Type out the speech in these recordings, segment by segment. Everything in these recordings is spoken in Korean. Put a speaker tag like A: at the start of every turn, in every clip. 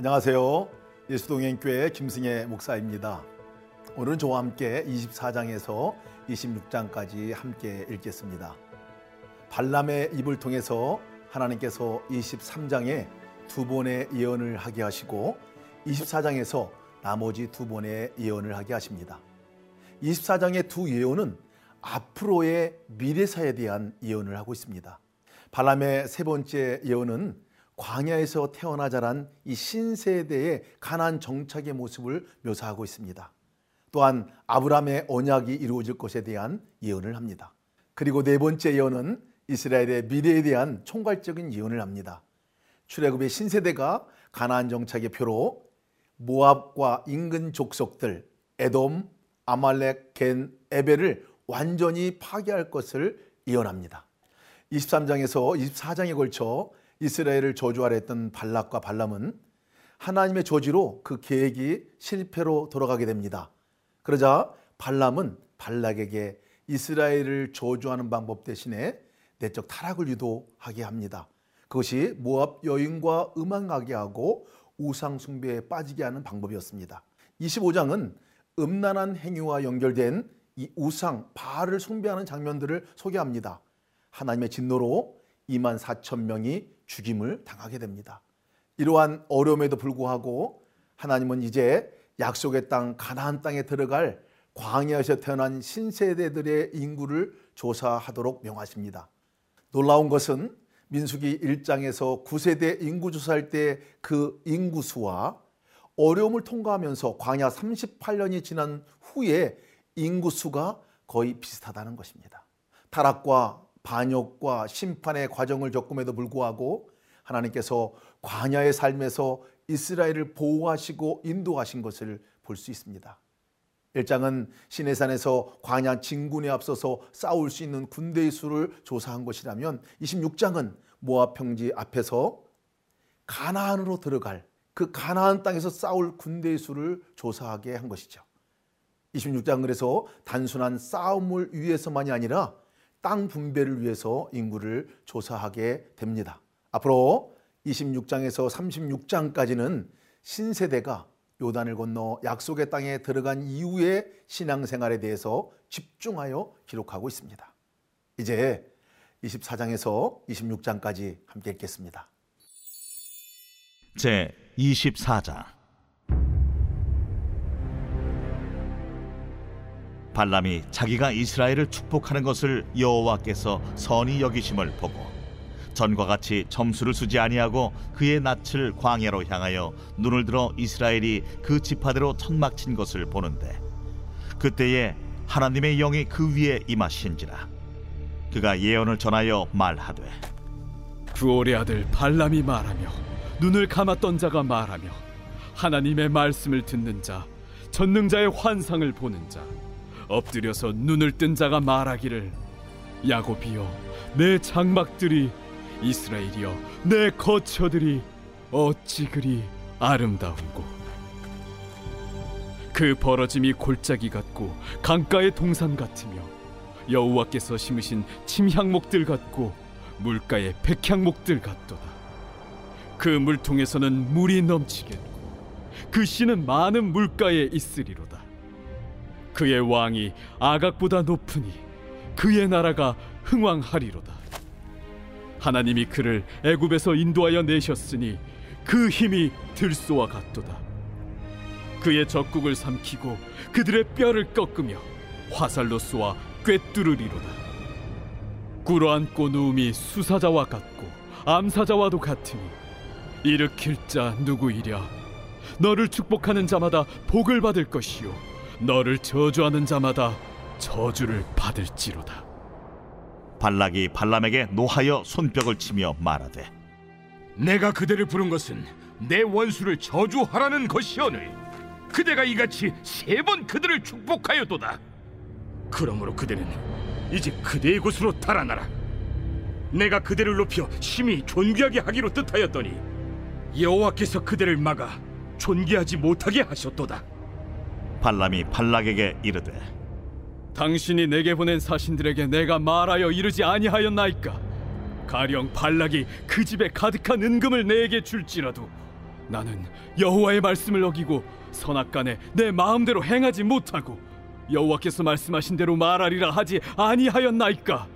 A: 안녕하세요. 예수동행교회 김승혜 목사입니다. 오늘은 저와 함께 24장에서 26장까지 함께 읽겠습니다. 발람의 입을 통해서 하나님께서 23장에 두 번의 예언을 하게 하시고 24장에서 나머지 두 번의 예언을 하게 하십니다. 24장의 두 예언은 앞으로의 미래사에 대한 예언을 하고 있습니다. 발람의 세 번째 예언은 광야에서 태어나 자란 이 신세대의 가난 정착의 모습을 묘사하고 있습니다. 또한 아브라함의 언약이 이루어질 것에 대한 예언을 합니다. 그리고 네 번째 예언은 이스라엘의 미래에 대한 총괄적인 예언을 합니다. 출애굽의 신세대가 가나안 정착의 표로 모압과 인근 족속들 에돔, 아말렉, 겐, 에벨을 완전히 파괴할 것을 예언합니다. 23장에서 24장에 걸쳐 이스라엘을 저주하려 했던 발락과 발람은 하나님의 저지로 그 계획이 실패로 돌아가게 됩니다. 그러자 발람은 발락에게 이스라엘을 저주하는 방법 대신에 내적 타락을 유도하게 합니다. 그것이 모압 여인과 음악하게 하고 우상 숭배에 빠지게 하는 방법이었습니다. 25장은 음란한 행위와 연결된 이 우상 바알을 숭배하는 장면들을 소개합니다. 하나님의 진노로 2만 4천 명이 죽임을 당하게 됩니다. 이러한 어려움에도 불구하고 하나님은 이제 약속의 땅 가나안 땅에 들어갈 광야에서 태어난 신세대들의 인구를 조사하도록 명하십니다. 놀라운 것은 민수기 1장에서 9세대 인구 조사할 때 그 인구수와 어려움을 통과하면서 광야 38년이 지난 후에 인구수가 거의 비슷하다는 것입니다. 타락과 반역과 심판의 과정을 겪음에도 불구하고 하나님께서 광야의 삶에서 이스라엘을 보호하시고 인도하신 것을 볼 수 있습니다. 1장은 시내산에서 광야 진군에 앞서서 싸울 수 있는 군대의 수를 조사한 것이라면 26장은 모압 평지 앞에서 가나안으로 들어갈 그 가나안 땅에서 싸울 군대의 수를 조사하게 한 것이죠. 26장 그래서 단순한 싸움을 위해서만이 아니라 땅 분배를 위해서 인구를 조사하게 됩니다. 앞으로 26장에서 36장까지는 신세대가 요단을 건너 약속의 땅에 들어간 이후의 신앙생활에 대해서 집중하여 기록하고 있습니다. 이제 24장에서 26장까지 함께 읽겠습니다.
B: 제 24장 발람이 자기가 이스라엘을 축복하는 것을 여호와께서 선히 여기심을 보고 전과 같이 점수를 쓰지 아니하고 그의 낯을 광야로 향하여 눈을 들어 이스라엘이 그 지파대로 천막 친 것을 보는데 그때에 하나님의 영이 그 위에 임하신지라 그가 예언을 전하여 말하되
C: 부올의 아들 발람이 말하며 눈을 감았던 자가 말하며 하나님의 말씀을 듣는 자 전능자의 환상을 보는 자 엎드려서 눈을 뜬 자가 말하기를 야곱이여 내 장막들이 이스라엘이여 내 거처들이 어찌 그리 아름다운고. 그 벌어짐이 골짜기 같고 강가의 동산 같으며 여호와께서 심으신 침향목들 같고 물가의 백향목들 같도다. 그 물통에서는 물이 넘치겠고 그 씨는 많은 물가에 있으리로다. 그의 왕이 아각보다 높으니 그의 나라가 흥왕하리로다 하나님이 그를 애굽에서 인도하여 내셨으니 그 힘이 들소와 같도다. 그의 적국을 삼키고 그들의 뼈를 꺾으며 화살로 쏘아 꿰뚫으리로다. 꿇어앉고 누움이 수사자와 같고 암사자와도 같으니 일으킬 자 누구이랴? 너를 축복하는 자마다 복을 받을 것이요 너를 저주하는 자마다 저주를 받을지로다.
B: 발락이 발람에게 노하여 손뼉을 치며 말하되
D: 내가 그대를 부른 것은 내 원수를 저주하라는 것이오늘. 그대가 이같이 세 번 그들을 축복하였도다. 그러므로 그대는 이제 그대의 곳으로 달아나라. 내가 그대를 높여 심히 존귀하게 하기로 뜻하였더니 여호와께서 그대를 막아 존귀하지 못하게 하셨도다.
B: 발람이 발락에게 이르되
C: 당신이 내게 보낸 사신들에게 내가 말하여 이르지 아니하였나이까? 가령 발락이 그 집에 가득한 은금을 내게 줄지라도 나는 여호와의 말씀을 어기고 선악간에 내 마음대로 행하지 못하고 여호와께서 말씀하신 대로 말하리라 하지 아니하였나이까?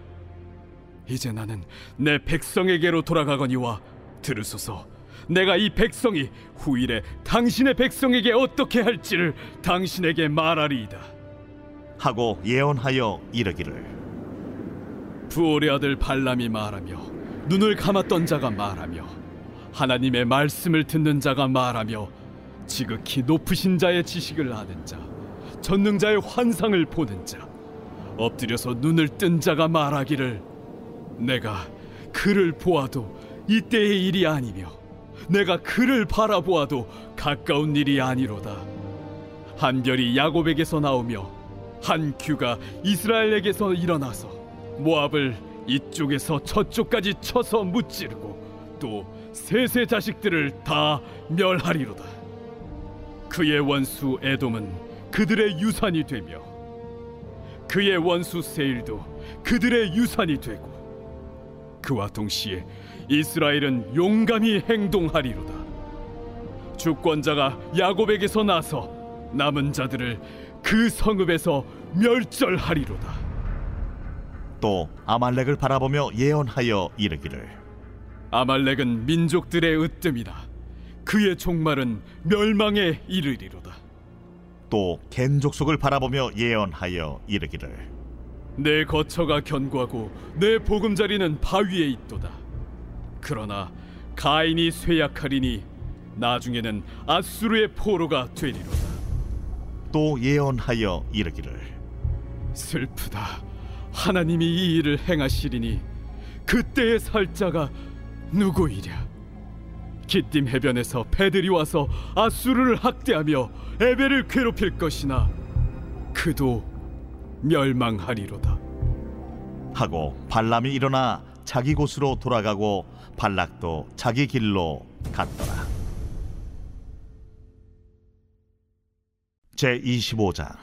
C: 이제 나는 내 백성에게로 돌아가거니와 들으소서. 내가 이 백성이 후일에 당신의 백성에게 어떻게 할지를 당신에게 말하리이다
B: 하고 예언하여 이르기를.
C: 부올의 아들 발람이 말하며 눈을 감았던 자가 말하며 하나님의 말씀을 듣는 자가 말하며 지극히 높으신 자의 지식을 아는 자 전능자의 환상을 보는 자 엎드려서 눈을 뜬 자가 말하기를 내가 그를 보아도 이때의 일이 아니며 내가 그를 바라보아도 가까운 일이 아니로다. 한 별이 야곱에게서 나오며 한 규가 이스라엘에게서 일어나서 모압을 이쪽에서 저쪽까지 쳐서 무찌르고 또 셋의 자식들을 다 멸하리로다. 그의 원수 에돔은 그들의 유산이 되며 그의 원수 세일도 그들의 유산이 되고 그와 동시에 이스라엘은 용감히 행동하리로다. 주권자가 야곱에게서 나서 남은 자들을 그 성읍에서 멸절하리로다.
B: 또 아말렉을 바라보며 예언하여 이르기를
C: 아말렉은 민족들의 으뜸이다. 그의 종말은 멸망에 이르리로다.
B: 또 겐 족속을 바라보며 예언하여 이르기를
C: 내 거처가 견고하고 내 보금자리는 바위에 있도다. 그러나 가인이 쇠약하리니 나중에는 아수르의 포로가 되리로다.
B: 또 예언하여 이르기를
C: 슬프다. 하나님이 이 일을 행하시리니 그때의 살자가 누구이랴? 기띔 해변에서 배들이 와서 아수르를 학대하며 에벨을 괴롭힐 것이나 그도 멸망하리로다.
B: 하고 발람이 일어나 자기 곳으로 돌아가고 발락도 자기 길로 갔더라. 제 25장.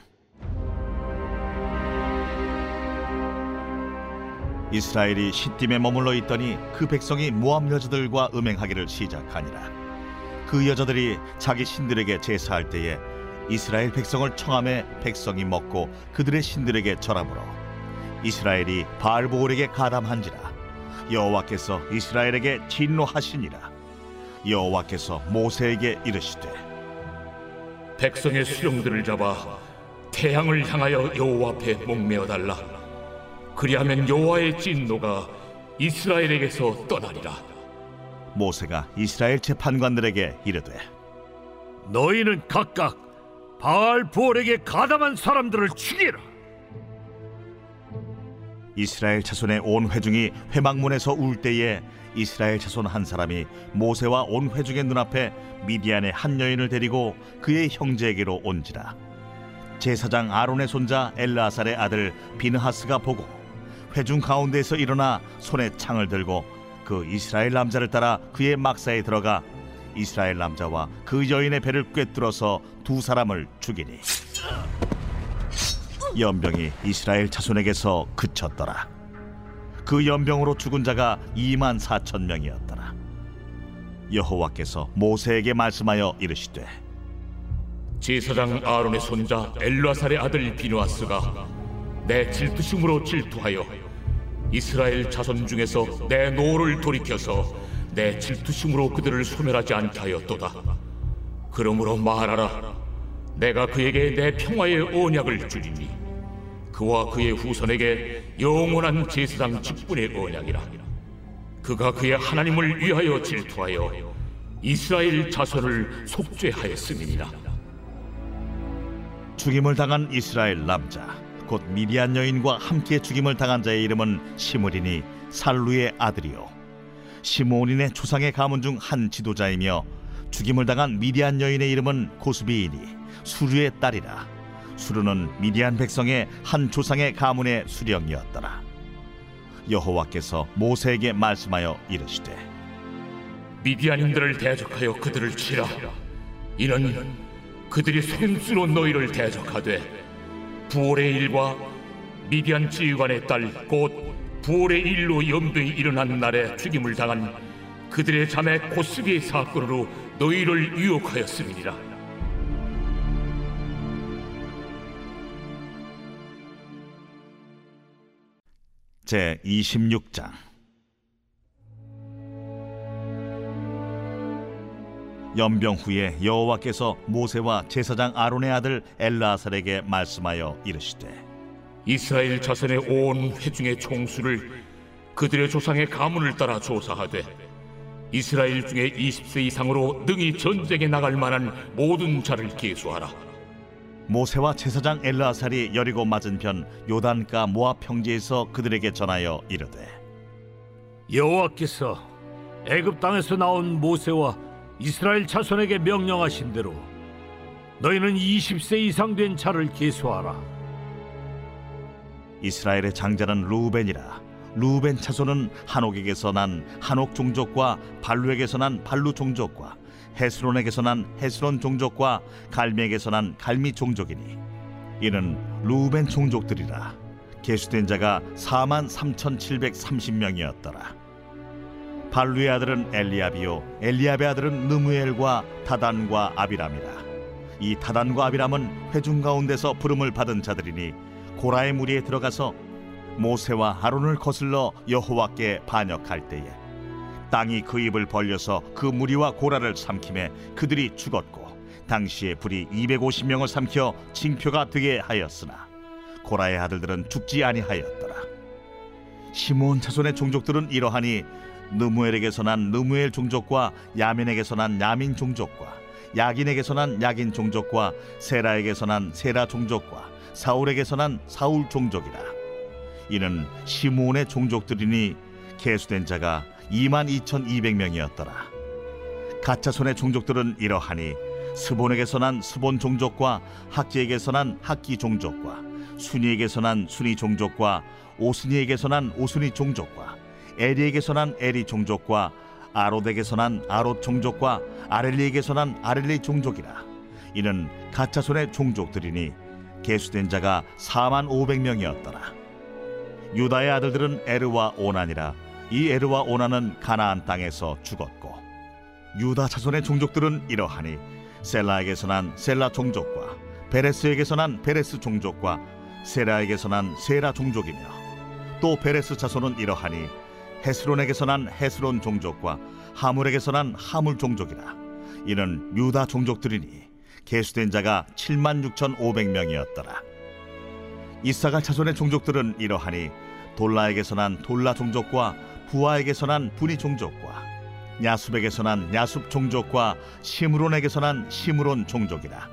B: 이스라엘이 시딤에 머물러 있더니 그 백성이 모압 여자들과 음행하기를 시작하니라. 그 여자들이 자기 신들에게 제사할 때에 이스라엘 백성을 청함에 백성이 먹고 그들의 신들에게 절함으로 이스라엘이 바알보올에게 가담한지라. 여호와께서 이스라엘에게 진노하시니라. 여호와께서 모세에게 이르시되
D: 백성의 수령들을 잡아 태양을 향하여 여호와 앞에 목매어 달라. 그리하면 여호와의 진노가 이스라엘에게서 떠나리라.
B: 모세가 이스라엘 재판관들에게 이르되
D: 너희는 각각 바알 부올에게 가담한 사람들을 죽이라.
B: 이스라엘 자손의 온 회중이 회막문에서 울 때에 이스라엘 자손 한 사람이 모세와 온 회중의 눈앞에 미디안의 한 여인을 데리고 그의 형제에게로 온지라 제사장 아론의 손자 엘라살의 아들 비느하스가 보고 회중 가운데에서 일어나 손에 창을 들고 그 이스라엘 남자를 따라 그의 막사에 들어가 이스라엘 남자와 그 여인의 배를 꿰뚫어서 두 사람을 죽이니 연병이 이스라엘 자손에게서 그쳤더라. 그 연병으로 죽은 자가 2만 4천 명이었더라. 여호와께서 모세에게 말씀하여 이르시되
D: 제사장 아론의 손자 엘르아살의 아들 비느하스가 내 질투심으로 질투하여 이스라엘 자손 중에서 내 노를 돌이켜서 내 질투심으로 그들을 소멸하지 않게 하였도다. 그러므로 말하라. 내가 그에게 내 평화의 언약을 주리니 그와 그의 후손에게 영원한 제사장 직분의 언약이라. 그가 그의 하나님을 위하여 질투하여 이스라엘 자손을 속죄하였음이니라.
B: 죽임을 당한 이스라엘 남자 곧 미디안 여인과 함께 죽임을 당한 자의 이름은 시므리니 살루의 아들이요 시므온인의 조상의 가문 중 한 지도자이며 죽임을 당한 미디안 여인의 이름은 고스비이니 수르의 딸이라 수르는 미디안 백성의 한 조상의 가문의 수령이었더라 여호와께서 모세에게 말씀하여 이르시되
D: 미디안인들을 대적하여 그들을 치라. 이는 그들이 손수로 너희를 대적하되 부올의 일과 미디안 지휘관의 딸 곧 부올의 일로 염두에 일어난 날에 죽임을 당한 그들의 자매 고스비의 사건으로 너희를 유혹하였음이니라.
B: 제 26장 연병 후에 여호와께서 모세와 제사장 아론의 아들 엘라살에게 말씀하여 이르시되
D: 이스라엘 자손의 온 회중의 총수를 그들의 조상의 가문을 따라 조사하되 이스라엘 중에 20세 이상으로 능히 전쟁에 나갈 만한 모든 자를 계수하라.
B: 모세와 제사장 엘라살이 여리고 맞은편 요단가 모압 평지에서 그들에게 전하여 이르되
E: 여호와께서 애굽 땅에서 나온 모세와 이스라엘 자손에게 명령하신 대로 너희는 20세 이상 된 자를 계수하라.
B: 이스라엘의 장자는 루벤이라 루벤 차손은 한옥에게서 난 한옥 종족과 발루에게서 난 발루 종족과 헤스론에게서 난 헤스론 종족과 갈미에게서 난 갈미 종족이니 이는 루벤 종족들이라. 계수된 자가 4만 3,730명이었더라. 발루의 아들은 엘리압이요 엘리압의 아들은 느무엘과 다단과 아비람이라. 이 다단과 아비람은 회중 가운데서 부름을 받은 자들이니 고라의 무리에 들어가서 모세와 아론을 거슬러 여호와께 반역할 때에 땅이 그 입을 벌려서 그 무리와 고라를 삼킴에 그들이 죽었고 당시에 불이 250명을 삼켜 징표가 되게 하였으나 고라의 아들들은 죽지 아니하였더라. 시몬 자손의 종족들은 이러하니 느무엘에게서 난 느무엘 종족과 야민에게서 난 야민 종족과 야긴에게서 난 야긴 종족과 세라에게서 난 세라 종족과 사울에게서 난 사울 종족이라. 이는 시므온의 종족들이니 계수된 자가 2만 2,200명이었더라. 가짜손의 종족들은 이러하니 스본에게서 난 스본 종족과 학기에게서 난 학기 종족과 수니에게서 난 수니 종족과 오스니에게서 난 오스니 종족과 에리에게서 난 에리 종족과 아롯에게서 난 아롯 종족과 아렐리에게서 난 아렐리 종족이라. 이는 갓 자손의 종족들이니 계수된 자가 4만 500명이었더라. 유다의 아들들은 에르와 오난이라 이 에르와 오난은 가나안 땅에서 죽었고 유다 자손의 종족들은 이러하니 셀라에게서 난 셀라 종족과 베레스에게서 난 베레스 종족과 세라에게서 난 세라 종족이며 또 베레스 자손은 이러하니 헤스론에게서 난 헤스론 종족과 하물에게서 난 하물 종족이라. 이는 유다 종족들이니 계수된 자가 7만 6,500명이었더라. 잇사갈 자손의 종족들은 이러하니 돌라에게서 난 돌라 종족과 부하에게서 난 분이 종족과 야숲에게서 난 야숲 종족과 시므론에게서 난 시므론 종족이라.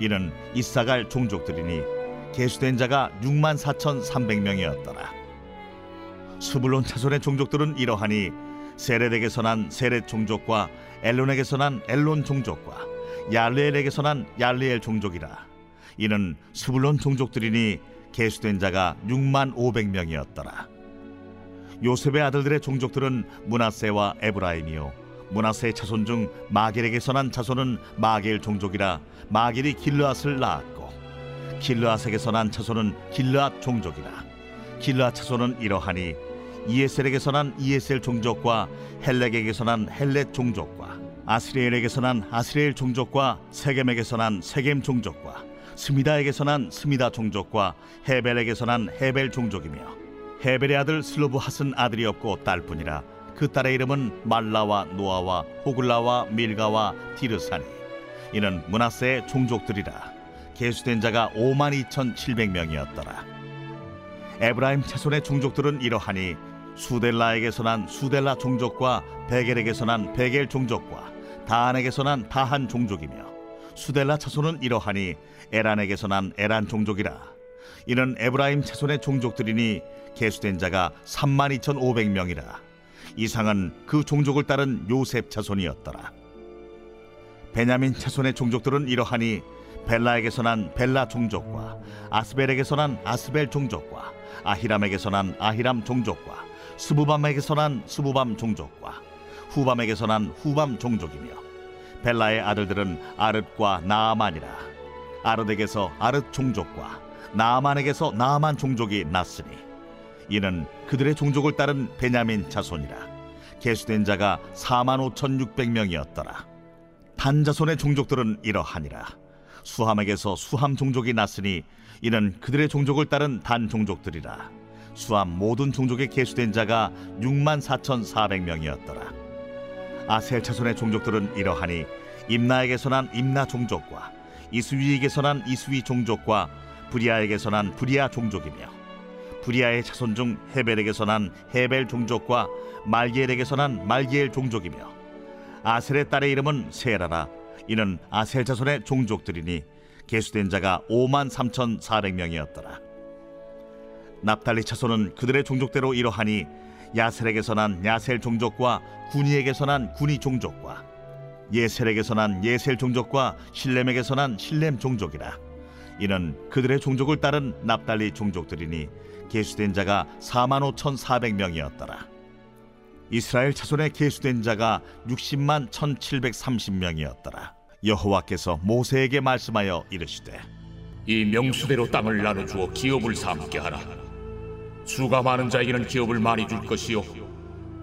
B: 이는 이사갈 종족들이니 계수된 자가 6만 4,300명이었더라. 수불론 자손의 종족들은 이러하니 세렛에게서 난 세렛 종족과 엘론에게서 난 엘론 종족과 얄레엘에게서 난 얄레엘 종족이라. 이는 수불론 종족들이니 계수된 자가 6만 500명이었더라 요셉의 아들들의 종족들은 문하세와 에브라임이요. 문하세의 자손 중 마겔에게서 난 자손은 마겔 종족이라 마겔이 길르앗을 낳았고 길르앗에게서 난 자손은 길르앗 종족이라. 길르앗 자손은 이러하니 이에셀에게서 난 이에셀 종족과 헬렉에게서 난 헬렉 종족과 아스리엘에게서 난 아스리엘 종족과 세겜에게서 난 세겜 종족과 스미다에게서 난 스미다 종족과 헤벨에게서 난 헤벨 종족이며 헤벨의 아들 슬로브핫은 아들이 없고 딸뿐이라 그 딸의 이름은 말라와 노아와 호글라와 밀가와 디르사니 이는 므낫세의 종족들이라. 계수된 자가 5만 2,700명이었더라. 에브라임 자손의 종족들은 이러하니 수델라에게서 난 수델라 종족과 베겔에게서 난 베겔 종족과 다한에게서 난 다한 종족이며 수델라 자손은 이러하니 에란에게서 난 에란 종족이라 이는 에브라임 자손의 종족들이니 계수된 자가 3만 2,500명이라. 이상은 그 종족을 따른 요셉 자손이었더라. 베냐민 자손의 종족들은 이러하니 벨라에게서 난 벨라 종족과 아스벨에게서 난 아스벨 종족과 아히람에게서 난 아히람 종족과 스부밤에게서 난 스부밤 종족과 후밤에게서 난 후밤 종족이며 벨라의 아들들은 아릇과 나아만이라. 아릇에게서 아릇 종족과 나아만에게서 나아만 종족이 났으니 이는 그들의 종족을 따른 베냐민 자손이라. 계수된 자가 4만 5천 6백 명이었더라. 단 자손의 종족들은 이러하니라. 수함에게서 수함 종족이 났으니 이는 그들의 종족을 따른 단 종족들이라. 수함 모든 종족에 계수된 자가 6만 4,400명이었더라. 아셀 자손의 종족들은 이러하니 임나에게서 난 임나 종족과 이스위에게서 난 이스위 종족과 브리아에게서 난 브리아 종족이며 브리아의 자손 중 헤벨에게서 난 헤벨 종족과 말기엘에게서 난 말기엘 종족이며 아셀의 딸의 이름은 세라라. 이는 아셀 자손의 종족들이니 계수된 자가 5만 3,400명이었더라. 납달리 자손은 그들의 종족대로 이러하니 야셀에게서 난 야셀 종족과 구니에게서 난 구니 종족과 예셀에게서 난 예셀 종족과 실렘에게서 난 실렘 종족이라 이는 그들의 종족을 따른 납달리 종족들이니 계수된 자가 4만 5,400명이었더라 이스라엘 자손의 계수된 자가 60만 1,730명이었더라 여호와께서 모세에게 말씀하여 이르시되
D: 이 명수대로 땅을 나눠 주어 기업을 삼게 하라. 수가 많은 자에게는 기업을 많이 줄 것이요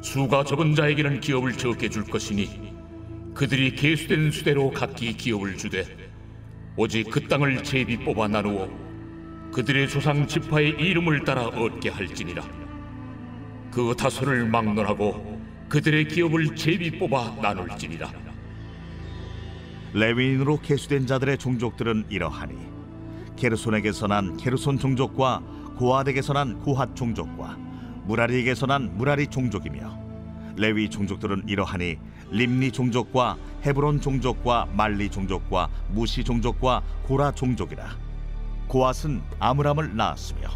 D: 수가 적은 자에게는 기업을 적게 줄 것이니 그들이 계수된 수대로 각기 기업을 주되 오직 그 땅을 제비 뽑아 나누어 그들의 조상 지파의 이름을 따라 얻게 할지니라. 그 다소를 막론하고 그들의 기업을 제비 뽑아 나눌지니라.
B: 레위인으로 계수된 자들의 종족들은 이러하니 게르손에게서 난 게르손 종족과 고핫에게서 난 고핫 종족과 무라리에게서 난 무라리 종족이며 레위 종족들은 이러하니 림니 종족과 헤브론 종족과 말리 종족과 무시 종족과 고라 종족이라. 고핫은 아므람을 낳았으며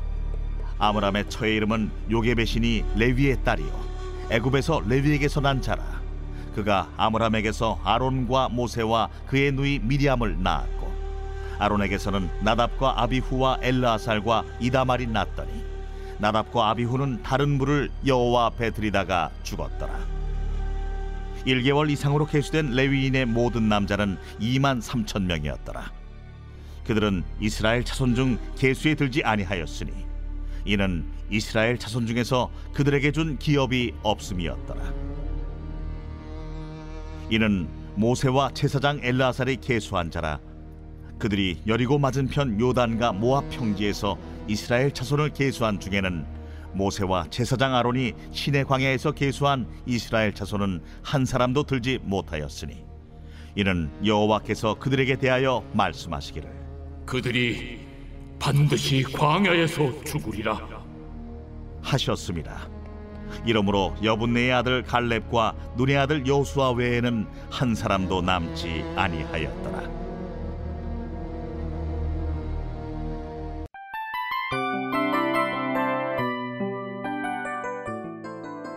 B: 아므람의 처의 이름은 요게벳이니 레위의 딸이요. 애굽에서 레위에게서 난 자라. 그가 아므람에게서 아론과 모세와 그의 누이 미리암을 낳았고 아론에게서는 나답과 아비후와 엘르아살과 이다말이 낳더니 나답과 아비후는 다른 물을 여호와 앞에 들이다가 죽었더라 1개월 이상으로 계수된 레위인의 모든 남자는 2만 3천 명이었더라. 그들은 이스라엘 자손 중 계수에 들지 아니하였으니 이는 이스라엘 자손 중에서 그들에게 준 기업이 없음이었더라. 이는 모세와 제사장 엘라살이 계수한 자라. 그들이 여리고 맞은편 요단과 모압 평지에서 이스라엘 자손을 계수한 중에는 모세와 제사장 아론이 시내 광야에서 계수한 이스라엘 자손은 한 사람도 들지 못하였으니 이는 여호와께서 그들에게 대하여 말씀하시기를
D: 그들이 반드시 광야에서 죽으리라
B: 하셨습니다. 이러므로 여분네의 아들 갈렙과 눈의 아들 여수아 외에는 한 사람도 남지 아니하였더라.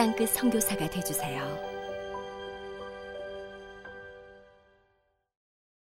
F: 땅끝 선교사가 되주세요.